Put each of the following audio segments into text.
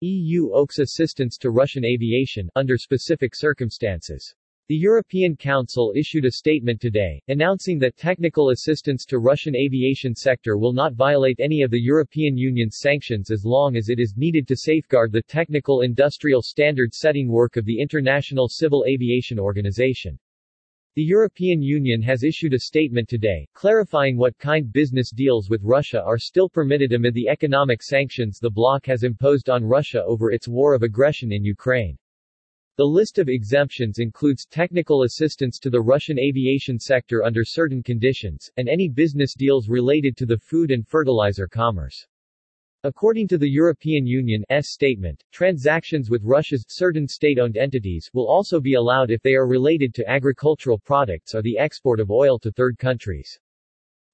EU OAKS assistance to Russian aviation, under specific circumstances. The European Council issued a statement today, announcing that technical assistance to Russian aviation sector will not violate any of the European Union's sanctions as long as it is needed to safeguard the technical industrial standard setting work of the International Civil Aviation Organization. The European Union has issued a statement today, clarifying what kind business deals with Russia are still permitted amid the economic sanctions the bloc has imposed on Russia over its war of aggression in Ukraine. The list of exemptions includes technical assistance to the Russian aviation sector under certain conditions, and any business deals related to the food and fertilizer commerce. According to the European Union's statement, transactions with Russia's certain state-owned entities will also be allowed if they are related to agricultural products or the export of oil to third countries.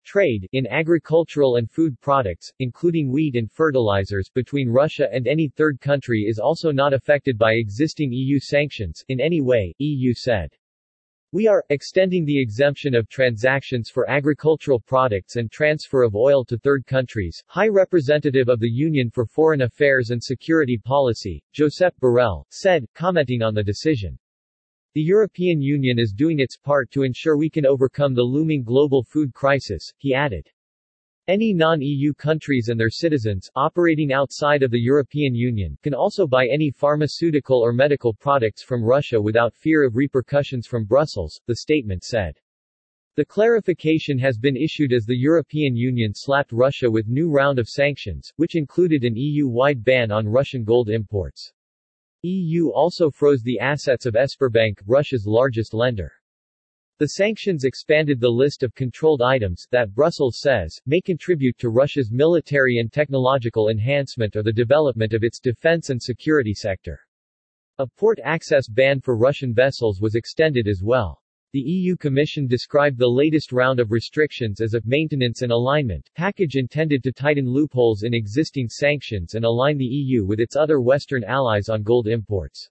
Trade in agricultural and food products, including wheat and fertilizers, between Russia and any third country is also not affected by existing EU sanctions in any way, EU said. We are extending the exemption of transactions for agricultural products and transfer of oil to third countries. High Representative of the Union for Foreign Affairs and Security Policy, Josep Borrell, said, commenting on the decision. The European Union is doing its part to ensure we can overcome the looming global food crisis, he added. Any non-EU countries and their citizens, operating outside of the European Union, can also buy any pharmaceutical or medical products from Russia without fear of repercussions from Brussels, the statement said. The clarification has been issued as the European Union slapped Russia with new round of sanctions, which included an EU-wide ban on Russian gold imports. EU also froze the assets of Sberbank, Russia's largest lender. The sanctions expanded the list of controlled items that Brussels says may contribute to Russia's military and technological enhancement or the development of its defense and security sector. A port access ban for Russian vessels was extended as well. The EU Commission described the latest round of restrictions as a maintenance and alignment package intended to tighten loopholes in existing sanctions and align the EU with its other Western allies on gold imports.